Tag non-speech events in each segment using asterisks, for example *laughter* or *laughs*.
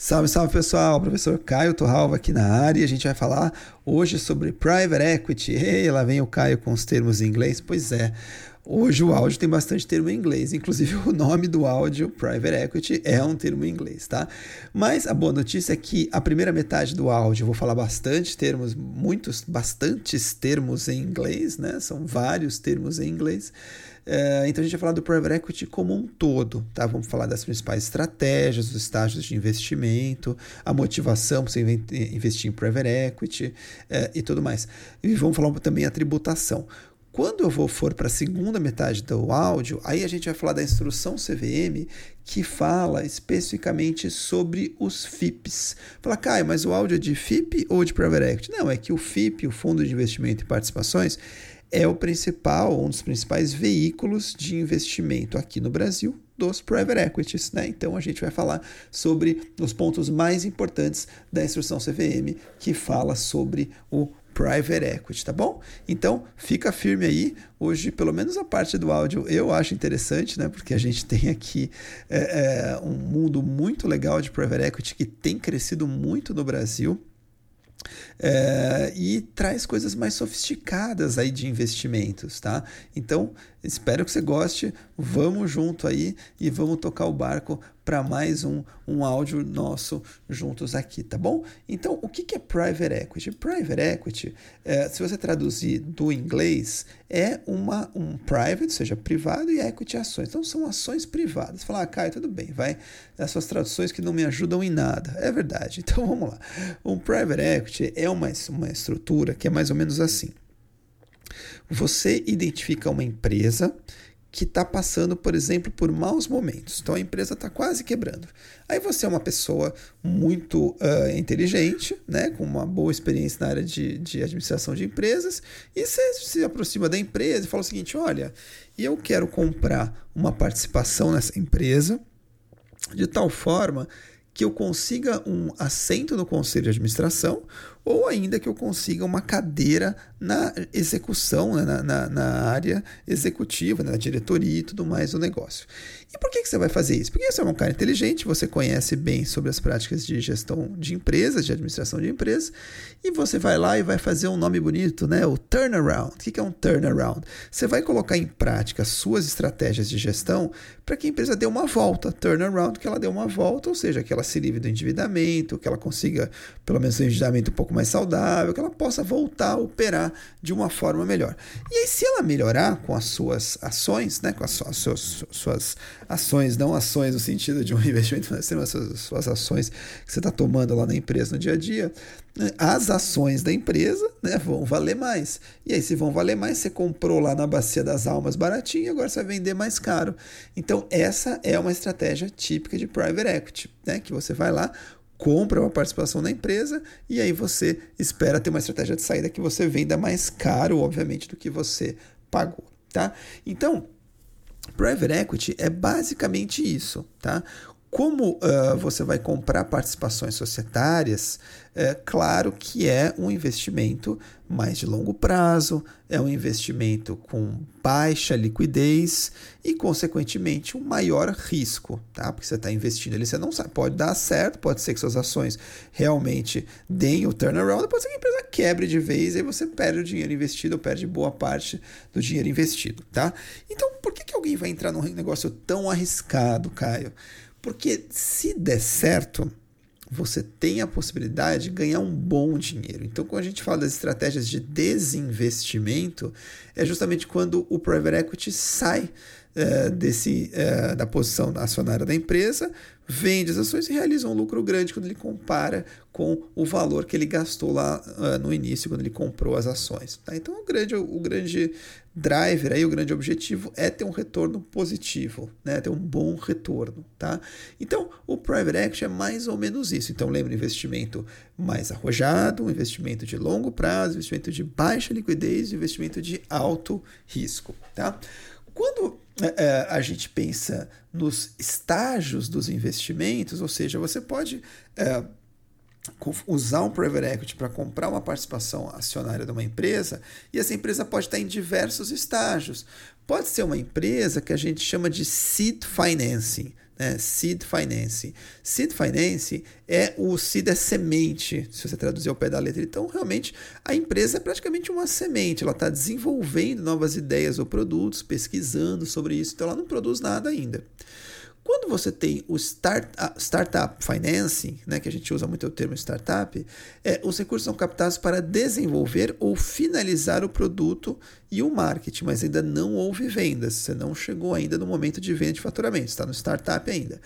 Salve, salve pessoal, professor Caio Torralva aqui na área e a gente vai falar hoje sobre Private Equity. Ei, lá vem o Caio com os termos em inglês. Pois é, hoje o áudio tem bastante termo em inglês, inclusive o nome do áudio, Private Equity, é um termo em inglês, tá? Mas a boa notícia é que a primeira metade do áudio eu vou falar bastante termos, muitos, bastantes termos em inglês, né? São vários termos em inglês. É, então a gente vai falar do Private Equity como um todo, tá? Vamos falar das principais estratégias, os estágios de investimento, a motivação para você investir em Private Equity é, e tudo mais. E vamos falar também a tributação. Quando eu vou for para a segunda metade do áudio, aí a gente vai falar da instrução CVM que fala especificamente sobre os FIPs. Fala, Caio, mas o áudio é de FIP ou de Private Equity? Não, é que o FIP, o Fundo de Investimento e Participações, é o principal, um dos principais veículos de investimento aqui no Brasil dos private equities, né? Então a gente vai falar sobre os pontos mais importantes da instrução CVM que fala sobre o private equity, tá bom? Então fica firme aí. Hoje, pelo menos a parte do áudio eu acho interessante, né? Porque a gente *laughs* tem aqui é, é, um mundo muito legal de private equity que tem crescido muito no Brasil. É, e traz coisas mais sofisticadas aí de investimentos, tá? Então, espero que você goste. Vamos junto aí e vamos tocar o barco para mais um, um áudio nosso juntos aqui, tá bom? Então, o que, é Private Equity? Private Equity, é, se você traduzir do inglês, é uma, um private, ou seja, privado, e equity ações. Então, são ações privadas. Falar, ah, Caio, tudo bem, vai. As suas traduções que não me ajudam em nada. É verdade. *laughs* Então, vamos lá. Um Private Equity é uma, uma estrutura que é mais ou menos assim. Você identifica uma empresa que está passando, por exemplo, por maus momentos. Então a empresa está quase quebrando. Aí você é uma pessoa muito uh, inteligente, né, com uma boa experiência na área de, de administração de empresas, e você se aproxima da empresa e fala o seguinte: olha, eu quero comprar uma participação nessa empresa de tal forma que eu consiga um assento no conselho de administração ou ainda que eu consiga uma cadeira na execução, né, na, na, na, área executiva, na diretoria e tudo mais do negócio. E por que, que você vai fazer isso? Porque você é um cara inteligente, você conhece bem sobre as práticas de gestão de empresas, de administração de empresas, e você vai lá e vai fazer um nome bonito, né? O turnaround. O que é um turnaround? Você vai colocar em prática suas estratégias de gestão para que a empresa dê uma volta. Turnaround, que ela dê uma volta, ou seja, que ela se livre do endividamento, que ela consiga pelo menos um endividamento um pouco mais saudável, que ela possa voltar a operar de uma forma melhor. E aí, se ela melhorar com as suas ações, né, com as suas, suas ações, não ações no sentido de um *laughs* investimento financeiro, mas as suas ações que você está tomando lá na empresa no dia a dia, as ações da empresa né, vão valer mais. E aí, se vão valer mais, você comprou lá na Bacia das Almas baratinho, agora você vai vender mais caro. Então, essa é uma estratégia típica de private equity, né, que você vai lá, compra uma participação na empresa e aí você espera ter uma estratégia de saída que você venda mais caro, obviamente, do que você pagou, tá? Então, private equity é basicamente isso, tá? Como uh, você vai comprar participações societárias, é claro que é um investimento mais de longo prazo, é um investimento com baixa liquidez e, consequentemente, um maior risco, tá? Porque você está investindo ali, você não sabe, pode dar certo, pode ser que suas ações realmente deem o turnaround, pode ser que a empresa quebre de vez e aí você perde o dinheiro investido ou perde boa parte do dinheiro investido, tá? Então, por que, que alguém vai entrar num negócio tão arriscado, Caio? Porque se der certo, você tem a possibilidade de ganhar um bom dinheiro. Então, quando a gente fala das estratégias de desinvestimento, é justamente quando o private equity sai é, desse, é, da posição acionária da empresa, vende as ações e realiza um lucro grande quando ele compara com o valor que ele gastou lá uh, no início, quando ele comprou as ações. Tá? Então, o grande, o grande driver, aí, o grande objetivo é ter um retorno positivo, né? ter um bom retorno. Tá? Então, o private equity é mais ou menos isso. Então, lembra, investimento mais arrojado, um investimento de longo prazo, investimento de baixa liquidez, investimento de alto risco. Tá? Quando é, é, a gente pensa nos estágios dos investimentos, ou seja, você pode é, usar um private equity para comprar uma participação acionária de uma empresa e essa empresa pode estar em diversos estágios. Pode ser uma empresa que a gente chama de seed financing. Né? Seed Finance. Seed Finance é o seed é semente, se você traduzir ao pé da letra. Então, realmente, a empresa é praticamente uma semente. Ela está desenvolvendo novas ideias ou produtos, pesquisando sobre isso. Então, ela não produz nada ainda. Quando você tem o start, Startup Financing, né, que a gente usa muito o termo startup, é, os recursos são captados para desenvolver ou finalizar o produto e o marketing, mas ainda não houve vendas, você não chegou ainda no momento de venda de faturamento, está no startup ainda.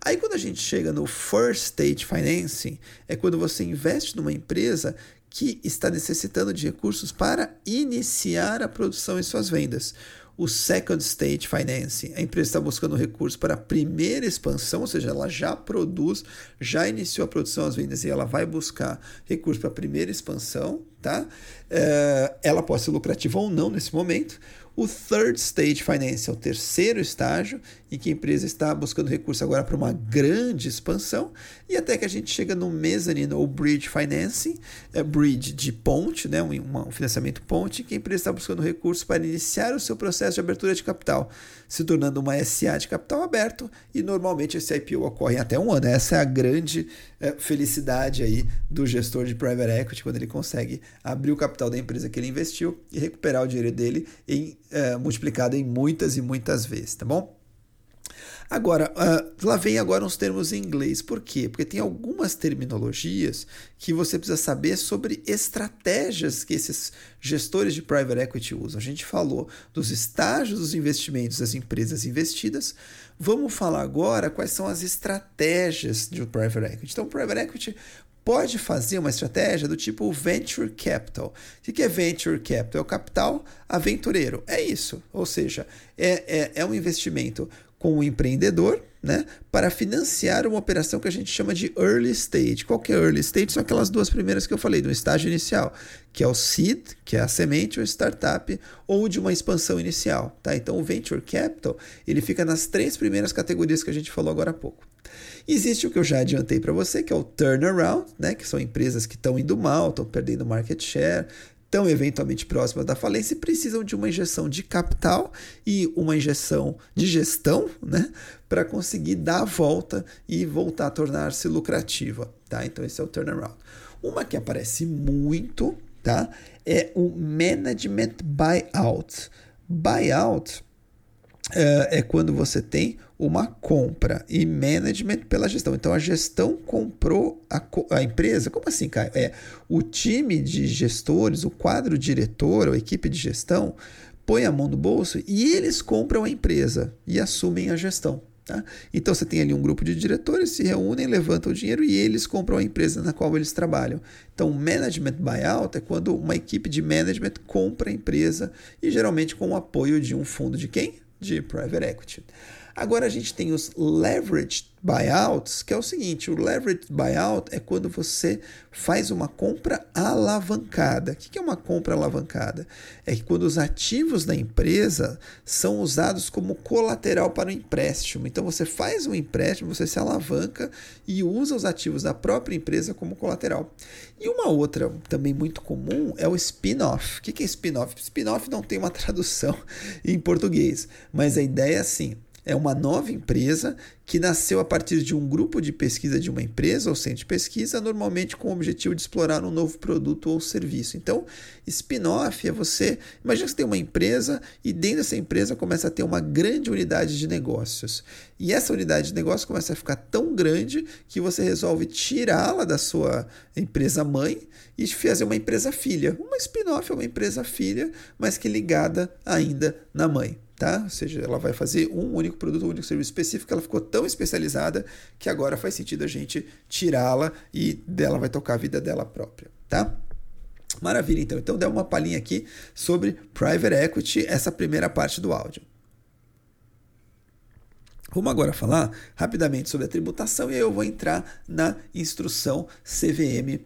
Aí quando a gente chega no First Stage Financing, é quando você investe numa empresa que está necessitando de recursos para iniciar a produção e suas vendas o Second Stage Financing. A empresa está buscando recursos para a primeira expansão, ou seja, ela já produz, já iniciou a produção, as vendas e ela vai buscar recursos para a primeira expansão, tá? É, ela pode ser lucrativa ou não nesse momento. O Third Stage Finance é o terceiro estágio em que a empresa está buscando recurso agora para uma grande expansão e até que a gente chega no mezzanine ou bridge financing, é bridge de ponte, né, um, um financiamento ponte, que a empresa está buscando recursos para iniciar o seu processo de abertura de capital, se tornando uma SA de capital aberto e normalmente esse IPO ocorre em até um ano. Essa é a grande é, felicidade aí do gestor de private equity quando ele consegue abrir o capital da empresa que ele investiu e recuperar o dinheiro dele em é, multiplicado em muitas e muitas vezes, tá bom? Agora, uh, lá vem agora uns termos em inglês. Por quê? Porque tem algumas terminologias que você precisa saber sobre estratégias que esses gestores de private equity usam. A gente falou dos estágios dos investimentos das empresas investidas. Vamos falar agora quais são as estratégias de private equity. Então, private equity pode fazer uma estratégia do tipo venture capital. O que é venture capital? É o capital aventureiro. É isso. Ou seja, é, é, é um investimento com o empreendedor né, para financiar uma operação que a gente chama de early stage. Qual que é early stage? São aquelas duas primeiras que eu falei, do estágio inicial, que é o seed, que é a semente, ou startup, ou de uma expansão inicial. Tá? Então o venture capital ele fica nas três primeiras categorias que a gente falou agora há pouco. Existe o que eu já adiantei para você, que é o turnaround, né? que são empresas que estão indo mal, estão perdendo market share, estão eventualmente próximas da falência e precisam de uma injeção de capital e uma injeção de gestão né? para conseguir dar a volta e voltar a tornar-se lucrativa. Tá? Então, esse é o turnaround. Uma que aparece muito tá? é o management buyout. Buyout é, é quando você tem uma compra e management pela gestão. Então a gestão comprou a, a empresa. Como assim, Caio? É o time de gestores, o quadro diretor, a equipe de gestão põe a mão no bolso e eles compram a empresa e assumem a gestão. Tá? Então você tem ali um grupo de diretores, se reúnem, levantam o dinheiro e eles compram a empresa na qual eles trabalham. Então, management buyout é quando uma equipe de management compra a empresa e geralmente com o apoio de um fundo de quem? De private equity. Agora a gente tem os leveraged buyouts, que é o seguinte: o leveraged buyout é quando você faz uma compra alavancada. O que é uma compra alavancada? É que quando os ativos da empresa são usados como colateral para o empréstimo. Então você faz um empréstimo, você se alavanca e usa os ativos da própria empresa como colateral. E uma outra também muito comum é o spin-off. O que é spin-off? Spin-off não tem uma *laughs* tradução em português, mas a ideia é assim é uma nova empresa que nasceu a partir de um grupo de pesquisa de uma empresa ou centro de pesquisa, normalmente com o objetivo de explorar um novo produto ou serviço. Então, spin-off é você. Imagina que você tem uma empresa e dentro dessa empresa começa a ter uma grande unidade de negócios. E essa unidade de negócios começa a ficar tão grande que você resolve tirá-la da sua empresa mãe e fazer uma empresa filha. Uma spin-off é uma empresa filha, mas que ligada ainda na mãe tá? Ou seja, ela vai fazer um único produto, um único serviço específico, ela ficou tão especializada que agora faz sentido a gente tirá-la e dela vai tocar a vida dela própria, tá? Maravilha, então. Então, dá uma palhinha aqui sobre Private Equity, essa primeira parte do áudio. Vamos agora falar rapidamente sobre a tributação e aí eu vou entrar na instrução CVM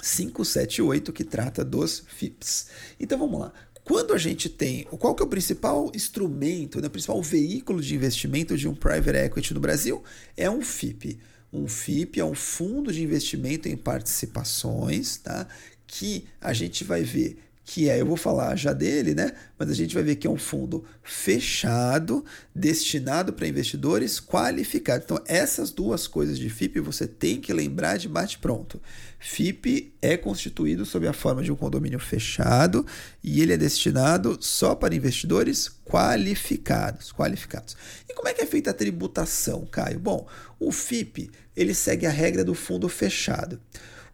578 que trata dos FIPS. Então vamos lá. Quando a gente tem. Qual que é o principal instrumento, né, o principal veículo de investimento de um private equity no Brasil? É um FIP. Um FIP é um fundo de investimento em participações, tá? Que a gente vai ver que é, eu vou falar já dele, né? Mas a gente vai ver que é um fundo fechado, destinado para investidores qualificados. Então, essas duas coisas de FIP você tem que lembrar de bate-pronto. FIP é constituído sob a forma de um condomínio fechado e ele é destinado só para investidores qualificados, qualificados. E como é que é feita a tributação, Caio? Bom, o FIP, ele segue a regra do fundo fechado.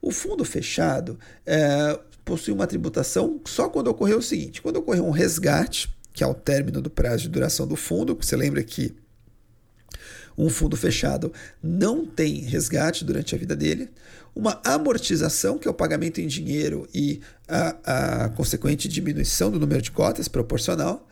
O fundo fechado, é, possui uma tributação só quando ocorreu o seguinte: quando ocorreu um resgate, que é o término do prazo de duração do fundo, você lembra que um fundo fechado não tem resgate durante a vida dele, uma amortização, que é o pagamento em dinheiro e a, a consequente diminuição do número de cotas proporcional,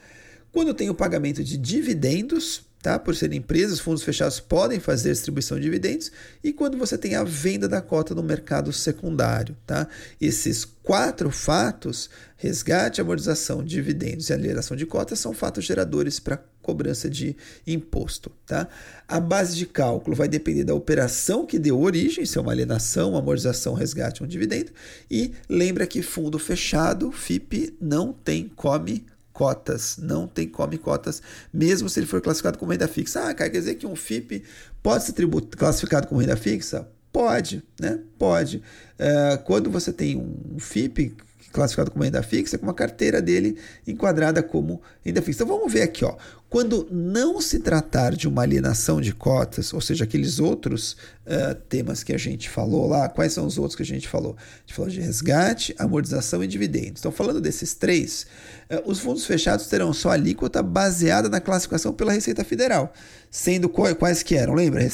quando tem o pagamento de dividendos, tá? Por serem empresas, fundos fechados podem fazer distribuição de dividendos e quando você tem a venda da cota no mercado secundário, tá? Esses quatro fatos, resgate, amortização, dividendos e alienação de cotas, são fatos geradores para cobrança de imposto, tá? A base de cálculo vai depender da operação que deu origem, se é uma alienação, uma amortização, resgate ou um dividendo, e lembra que fundo fechado, FIP, não tem come cotas, não tem come cotas, mesmo se ele for classificado como renda fixa. Ah, quer dizer que um FIP pode ser classificado como renda fixa? Pode, né? Pode. É, quando você tem um FIP classificado como renda fixa, com uma carteira dele enquadrada como renda fixa. Então vamos ver aqui, ó. Quando não se tratar de uma alienação de cotas, ou seja, aqueles outros uh, temas que a gente falou lá, quais são os outros que a gente falou? A gente falou de resgate, amortização e dividendos. Então, falando desses três, uh, os fundos fechados terão só alíquota baseada na classificação pela Receita Federal, sendo quais que eram? Lembra?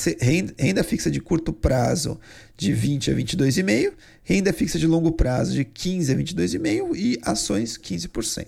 Renda fixa de curto prazo de 20 a 22,5%, renda fixa de longo prazo de 15 a 22,5% e ações 15%.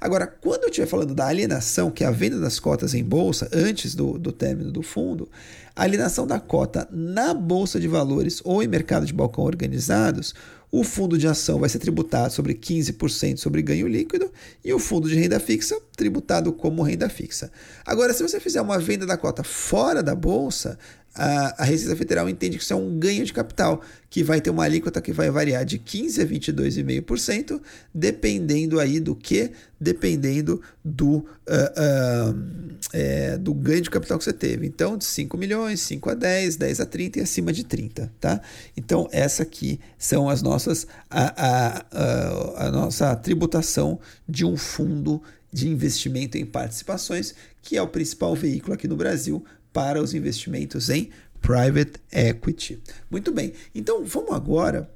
Agora, quando eu estiver falando da alienação, que é a venda das cotas em bolsa, antes do, do término do fundo, a alienação da cota na bolsa de valores ou em mercado de balcão organizados, o fundo de ação vai ser tributado sobre 15% sobre ganho líquido e o fundo de renda fixa tributado como renda fixa. Agora, se você fizer uma venda da cota fora da bolsa, a, a Receita Federal entende que isso é um ganho de capital, que vai ter uma alíquota que vai variar de 15% a 22,5%, dependendo aí do que? Dependendo do, uh, uh, é, do ganho de capital que você teve. Então, de 5 milhões, 5 a 10, 10 a 30 e acima de 30, tá? Então, essa aqui são as nossas, a, a, a, a nossa tributação de um fundo de investimento em participações, que é o principal veículo aqui no Brasil para os investimentos em private equity. Muito bem, então vamos agora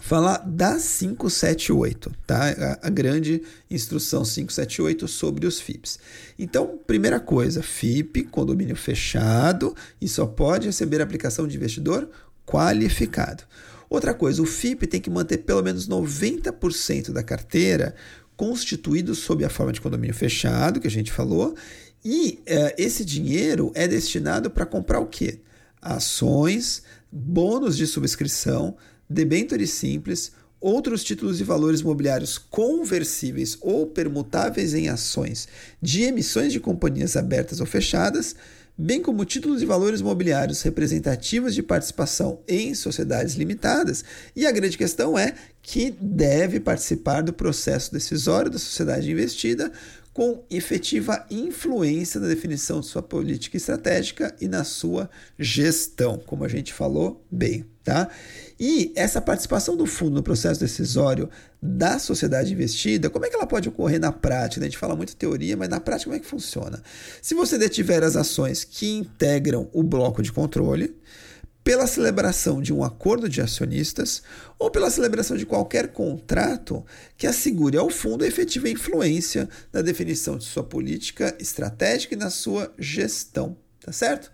falar da 578, tá? A, a, grande instrução 578 sobre os FIPs. Então, primeira coisa, FIP, condomínio fechado e só pode receber aplicação de investidor qualificado. Outra coisa, o FIP tem que manter pelo menos 90% da carteira constituído sob a forma de condomínio fechado, que a gente falou, e uh, esse dinheiro é destinado para comprar o quê? Ações, bônus de subscrição, debêntures simples, outros títulos de valores imobiliários conversíveis ou permutáveis em ações de emissões de companhias abertas ou fechadas, bem como títulos de valores imobiliários representativos de participação em sociedades limitadas. E a grande questão é que deve participar do processo decisório da sociedade investida com efetiva influência na definição de sua política estratégica e na sua gestão, como a gente falou bem, tá? E essa participação do fundo no processo decisório da sociedade investida, como é que ela pode ocorrer na prática? A gente fala muito teoria, mas na prática como é que funciona? Se você detiver as ações que integram o bloco de controle, pela celebração de um acordo de acionistas ou pela celebração de qualquer contrato que assegure ao fundo a efetiva influência na definição de sua política estratégica e na sua gestão, tá certo?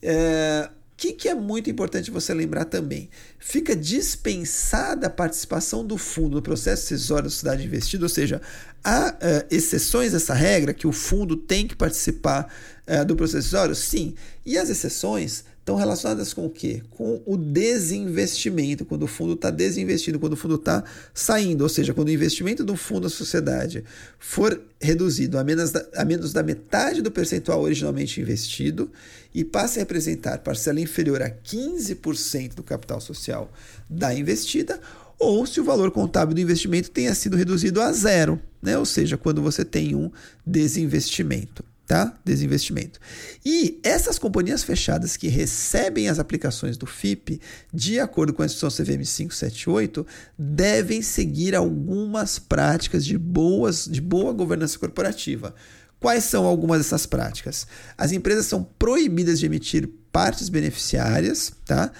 É, que, que é muito importante você lembrar também? Fica dispensada a participação do fundo no processo decisório da sociedade investida, ou seja, há uh, exceções dessa regra que o fundo tem que participar uh, do processo decisório? Sim. E as exceções estão relacionadas com o quê? Com o desinvestimento, quando o fundo está desinvestindo, quando o fundo está saindo, ou seja, quando o investimento do fundo da sociedade for reduzido a menos, da, a menos da metade do percentual originalmente investido e passa a representar parcela inferior a 15% do capital social da investida, ou se o valor contábil do investimento tenha sido reduzido a zero, né? ou seja, quando você tem um desinvestimento tá? Desinvestimento. E essas companhias fechadas que recebem as aplicações do FIP, de acordo com a instrução CVM 578, devem seguir algumas práticas de, boas, de boa governança corporativa. Quais são algumas dessas práticas? As empresas são proibidas de emitir partes beneficiárias, tá?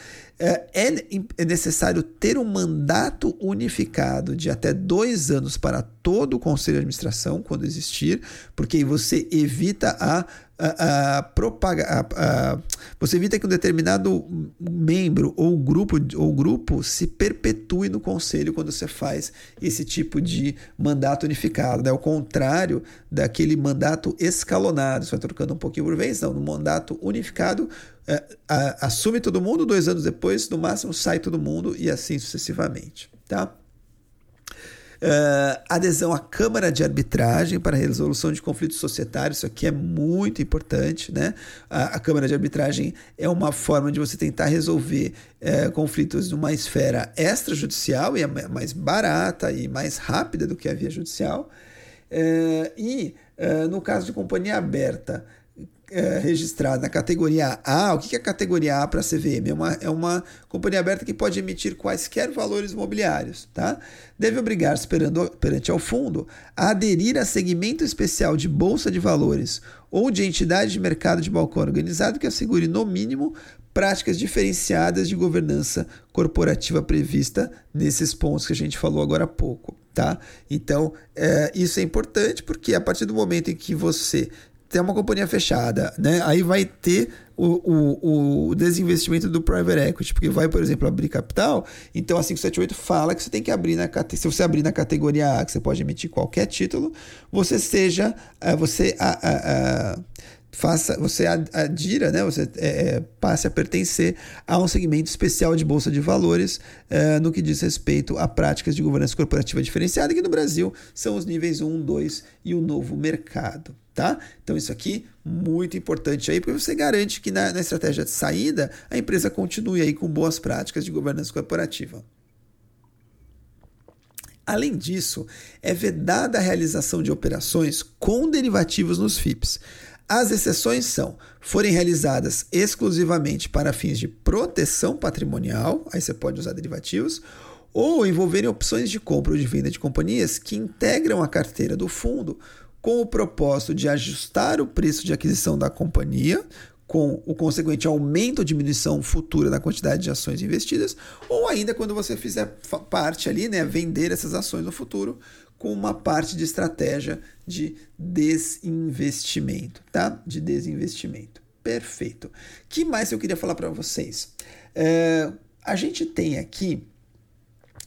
É, é, é necessário ter um mandato unificado de até dois anos para todo o conselho de administração, quando existir, porque você evita a a, a, a, a, você evita que um determinado membro ou grupo, ou grupo se perpetue no conselho quando você faz esse tipo de mandato unificado. É o contrário daquele mandato escalonado. Você vai trocando um pouquinho por vez, não. No mandato unificado, é, assume todo mundo, dois anos depois, no máximo, sai todo mundo e assim sucessivamente. Tá? Uh, adesão à Câmara de Arbitragem para resolução de conflitos societários, isso aqui é muito importante, né? A, a Câmara de Arbitragem é uma forma de você tentar resolver uh, conflitos numa esfera extrajudicial e é mais barata e mais rápida do que a via judicial. Uh, e no caso de companhia aberta, é, registrada na categoria A, o que é a categoria A para a CVM? É uma, é uma companhia aberta que pode emitir quaisquer valores imobiliários. Tá? Deve obrigar-se perante ao fundo a aderir a segmento especial de bolsa de valores ou de entidade de mercado de balcão organizado que assegure, no mínimo, práticas diferenciadas de governança corporativa prevista nesses pontos que a gente falou agora há pouco. Tá? Então, é, isso é importante porque a partir do momento em que você tem uma companhia fechada, né? Aí vai ter o, o, o, desinvestimento do private equity, porque vai, por exemplo, abrir capital. Então a 578 fala que você tem que abrir na se você abrir na categoria A, que você pode emitir qualquer título, você seja eh, você a, a, a faça, você adira, né, você é, é, passe a pertencer a um segmento especial de bolsa de valores é, no que diz respeito a práticas de governança corporativa diferenciada, que no Brasil são os níveis 1, 2 e o novo mercado. Tá? Então, isso aqui muito importante aí, porque você garante que na, na estratégia de saída a empresa continue aí com boas práticas de governança corporativa. Além disso, é vedada a realização de operações com derivativos nos FIPS. As exceções são: forem realizadas exclusivamente para fins de proteção patrimonial, aí você pode usar derivativos, ou envolverem opções de compra ou de venda de companhias que integram a carteira do fundo com o propósito de ajustar o preço de aquisição da companhia com o consequente aumento ou diminuição futura da quantidade de ações investidas, ou ainda quando você fizer parte ali, né, vender essas ações no futuro com uma parte de estratégia de desinvestimento, tá? De desinvestimento. Perfeito. que mais eu queria falar para vocês? É, a gente tem aqui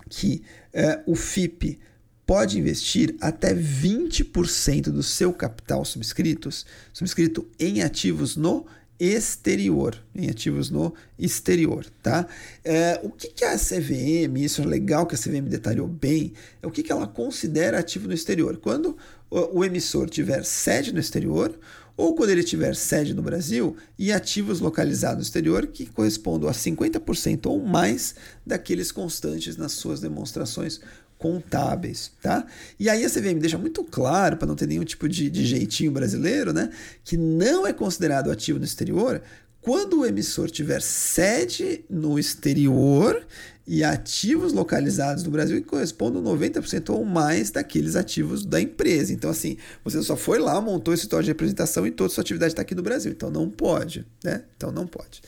que é, o FIP pode investir até 20% do seu capital subscritos, subscrito em ativos no exterior, em ativos no exterior, tá? É, o que, que a CVM, isso é legal que a CVM detalhou bem, é o que, que ela considera ativo no exterior. Quando o, o emissor tiver sede no exterior, ou quando ele tiver sede no Brasil e ativos localizados no exterior que correspondam a 50% ou mais daqueles constantes nas suas demonstrações contábeis, tá? E aí a CVM deixa muito claro, para não ter nenhum tipo de, de jeitinho brasileiro, né, que não é considerado ativo no exterior quando o emissor tiver sede no exterior e ativos localizados no Brasil que correspondam a 90% ou mais daqueles ativos da empresa. Então, assim, você só foi lá, montou esse história de representação e toda sua atividade está aqui no Brasil. Então, não pode, né? Então, não pode.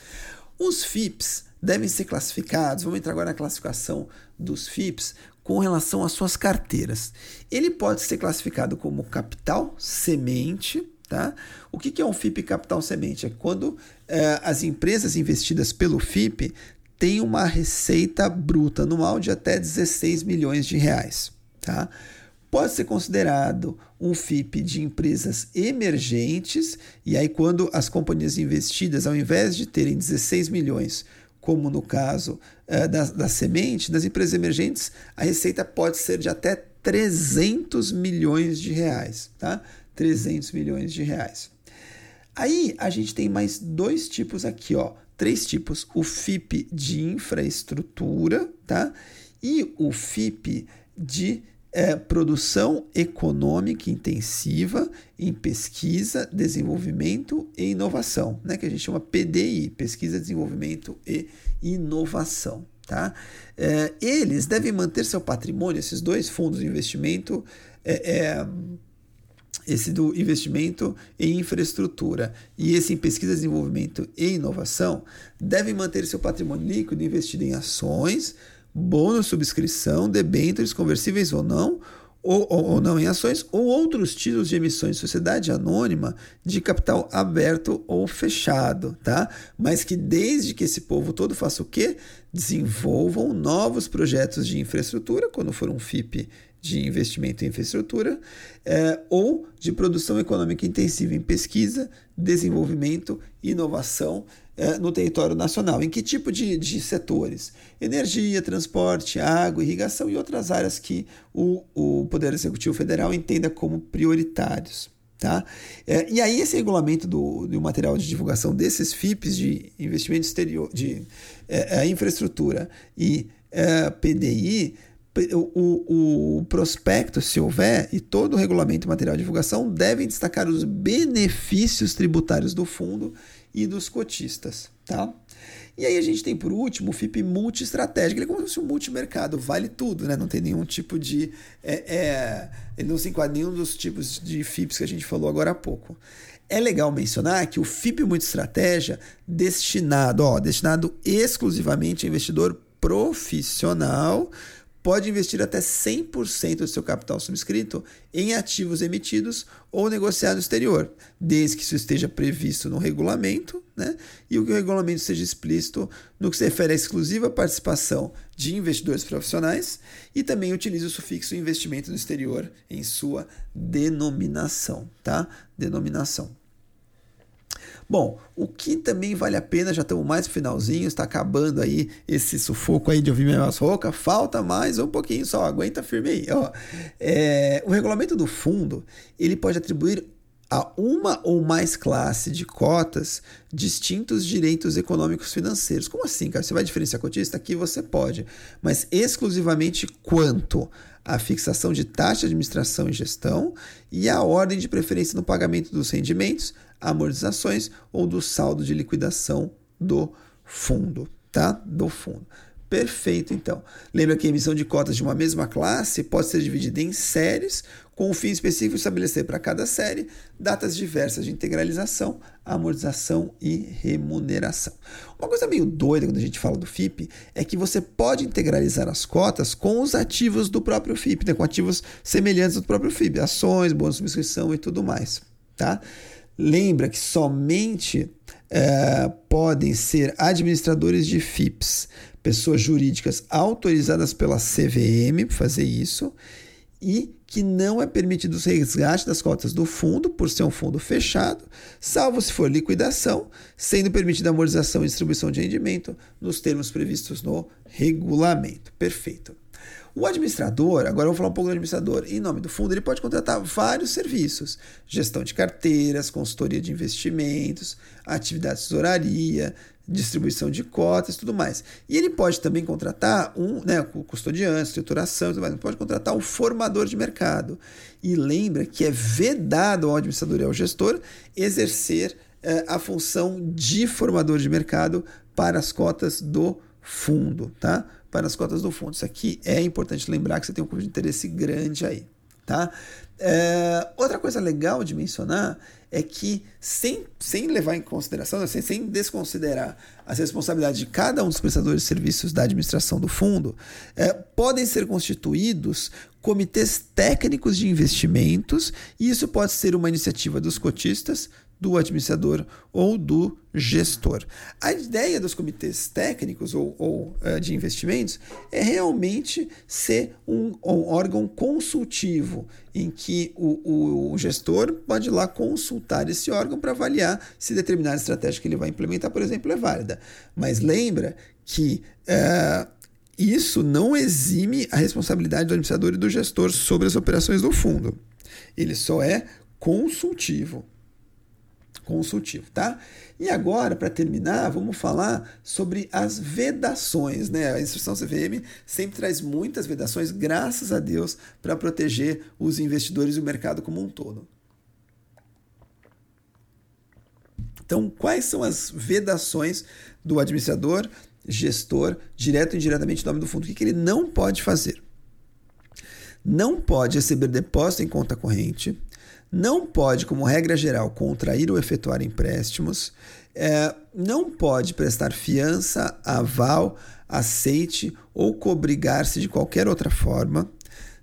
Os FIPS devem ser classificados, vamos entrar agora na classificação dos FIPS, com relação às suas carteiras. Ele pode ser classificado como capital semente. Tá? O que, é um FIP capital semente? É quando é, as empresas investidas pelo FIP têm uma receita bruta anual de até 16 milhões de reais. Tá? Pode ser considerado um FIP de empresas emergentes, e aí, quando as companhias investidas, ao invés de terem 16 milhões, como no caso uh, da, da semente, das empresas emergentes, a receita pode ser de até 300 milhões de reais, tá? 300 milhões de reais. Aí a gente tem mais dois tipos aqui, ó, três tipos: o FIP de infraestrutura, tá? e o FIP de é, produção econômica intensiva em pesquisa, desenvolvimento e inovação, né, que a gente chama PDI, pesquisa, desenvolvimento e inovação. Tá? É, eles devem manter seu patrimônio, esses dois fundos de investimento, é, é, esse do investimento em infraestrutura e esse em pesquisa, desenvolvimento e inovação, devem manter seu patrimônio líquido investido em ações, bônus, subscrição, debêntures conversíveis ou não, ou, ou, ou, não em ações, ou outros títulos de emissões de sociedade anônima de capital aberto ou fechado, tá? Mas que desde que esse povo todo faça o quê? Desenvolvam novos projetos de infraestrutura, quando for um FIP de investimento em infraestrutura, é, ou de produção econômica intensiva em pesquisa, desenvolvimento e inovação é, no território nacional. Em que tipo de, de setores? Energia, transporte, água, irrigação e outras áreas que o, o Poder Executivo Federal entenda como prioritários. Tá? É, e aí, esse regulamento do, do material de divulgação desses FIPs de investimento exterior, de é, é infraestrutura e é, PDI, o, o, prospecto, se houver, e todo o regulamento material de divulgação devem destacar os benefícios tributários do fundo e dos cotistas, tá? E aí a gente tem por último o FIP multi-estratégico, ele é como se fosse um multimercado, vale tudo, né? Não tem nenhum tipo de. É, é, ele não se enquadra nenhum dos tipos de FIPs que a gente falou agora há pouco. É legal mencionar que o FIP multi-estratégia, destinado, ó, destinado exclusivamente a investidor profissional, pode investir até 100% do seu capital subscrito em ativos emitidos ou negociados no exterior, desde que isso esteja previsto no regulamento, né? E o que o regulamento seja explícito no que se refere à exclusiva participação de investidores profissionais e também utilize o sufixo investimento no exterior em sua denominação, tá? Denominação. Bom, o que também vale a pena, já estamos mais finalzinho, está acabando aí esse sufoco aí de ouvir minha voz rouca, falta mais um pouquinho só, aguenta firme aí. Ó. É, o regulamento do fundo, ele pode atribuir a uma ou mais classes de cotas distintos direitos econômicos financeiros. Como assim, cara? Você vai diferenciar cotista? Aqui você pode, mas exclusivamente quanto a fixação de taxa de administração e gestão e a ordem de preferência no pagamento dos rendimentos, amortizações ou do saldo de liquidação do fundo, tá? Do fundo. Perfeito, então. Lembra que a emissão de cotas de uma mesma classe pode ser dividida em séries, com o fim específico de estabelecer para cada série datas diversas de integralização, amortização e remuneração. Uma coisa meio doida quando a gente fala do FIP é que você pode integralizar as cotas com os ativos do próprio FIP, né? com ativos semelhantes do próprio FIP, ações, bônus de subscrição e tudo mais. Tá? Lembra que somente é, podem ser administradores de FIPS, pessoas jurídicas autorizadas pela CVM para fazer isso, e que não é permitido o resgate das cotas do fundo, por ser um fundo fechado, salvo se for liquidação, sendo permitida a amortização e distribuição de rendimento nos termos previstos no regulamento. Perfeito. O administrador, agora eu vou falar um pouco do administrador, em nome do fundo, ele pode contratar vários serviços: gestão de carteiras, consultoria de investimentos, atividade de tesouraria, distribuição de cotas e tudo mais. E ele pode também contratar um, né, custodiante, escrituração e tudo mais, ele pode contratar um formador de mercado. E lembra que é vedado ao administrador e ao gestor exercer eh, a função de formador de mercado para as cotas do fundo, tá? para as cotas do fundo. Isso aqui é importante lembrar que você tem um conflito de interesse grande aí. Tá? É, outra coisa legal de mencionar é que, sem, sem levar em consideração, sem, sem desconsiderar as responsabilidades de cada um dos prestadores de serviços da administração do fundo, é, podem ser constituídos comitês técnicos de investimentos, e isso pode ser uma iniciativa dos cotistas, do administrador ou do gestor. A ideia dos comitês técnicos ou, ou uh, de investimentos é realmente ser um, um órgão consultivo, em que o, o, o, gestor pode ir lá consultar esse órgão para avaliar se determinada estratégia que ele vai implementar, por exemplo, é válida. Mas lembra que uh, isso não exime a responsabilidade do administrador e do gestor sobre as operações do fundo. Ele só é consultivo. Consultivo, tá? E agora, para terminar, vamos falar sobre as vedações, né? A instrução CVM sempre traz muitas vedações, graças a Deus, para proteger os investidores e o mercado como um todo. Então, quais são as vedações do administrador, gestor, direto ou indiretamente em nome do fundo? O que ele não pode fazer? Não pode receber depósito em conta corrente, não pode, como regra geral, contrair ou efetuar empréstimos, é, não pode prestar fiança, aval, aceite ou cobrigar-se de qualquer outra forma,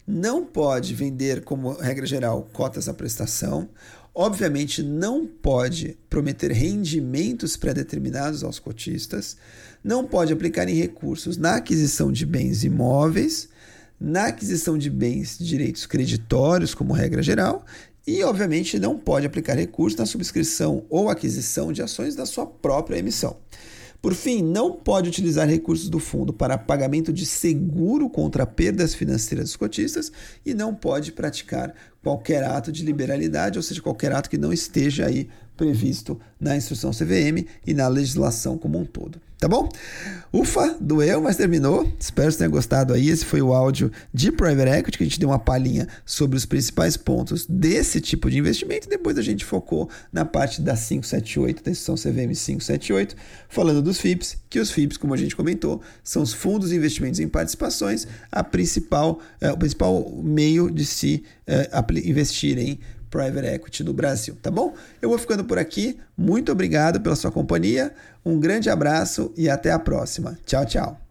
não pode vender, como regra geral, cotas à prestação, obviamente não pode prometer rendimentos pré-determinados aos cotistas, não pode aplicar em recursos na aquisição de bens imóveis, na aquisição de bens direitos creditórios, como regra geral, e, obviamente, não pode aplicar recurso na subscrição ou aquisição de ações da sua própria emissão. Por fim, não pode utilizar recursos do fundo para pagamento de seguro contra perdas financeiras dos cotistas e não pode praticar qualquer ato de liberalidade, ou seja, qualquer ato que não esteja aí previsto na instrução CVM e na legislação como um todo. Tá bom? Ufa, doeu, mas terminou. Espero que tenha gostado aí. Esse foi o áudio de Private Equity, que a gente deu uma palhinha sobre os principais pontos desse tipo de investimento. Depois a gente focou na parte da 578, da instrução CVM 578, falando dos FIPS, que os FIPS, como a gente comentou, são os fundos de investimentos em participações, a principal, é, o principal meio de se é, investir em private equity no Brasil, tá bom? Eu vou ficando por aqui. Muito obrigado pela sua companhia. Um grande abraço e até a próxima. Tchau, tchau.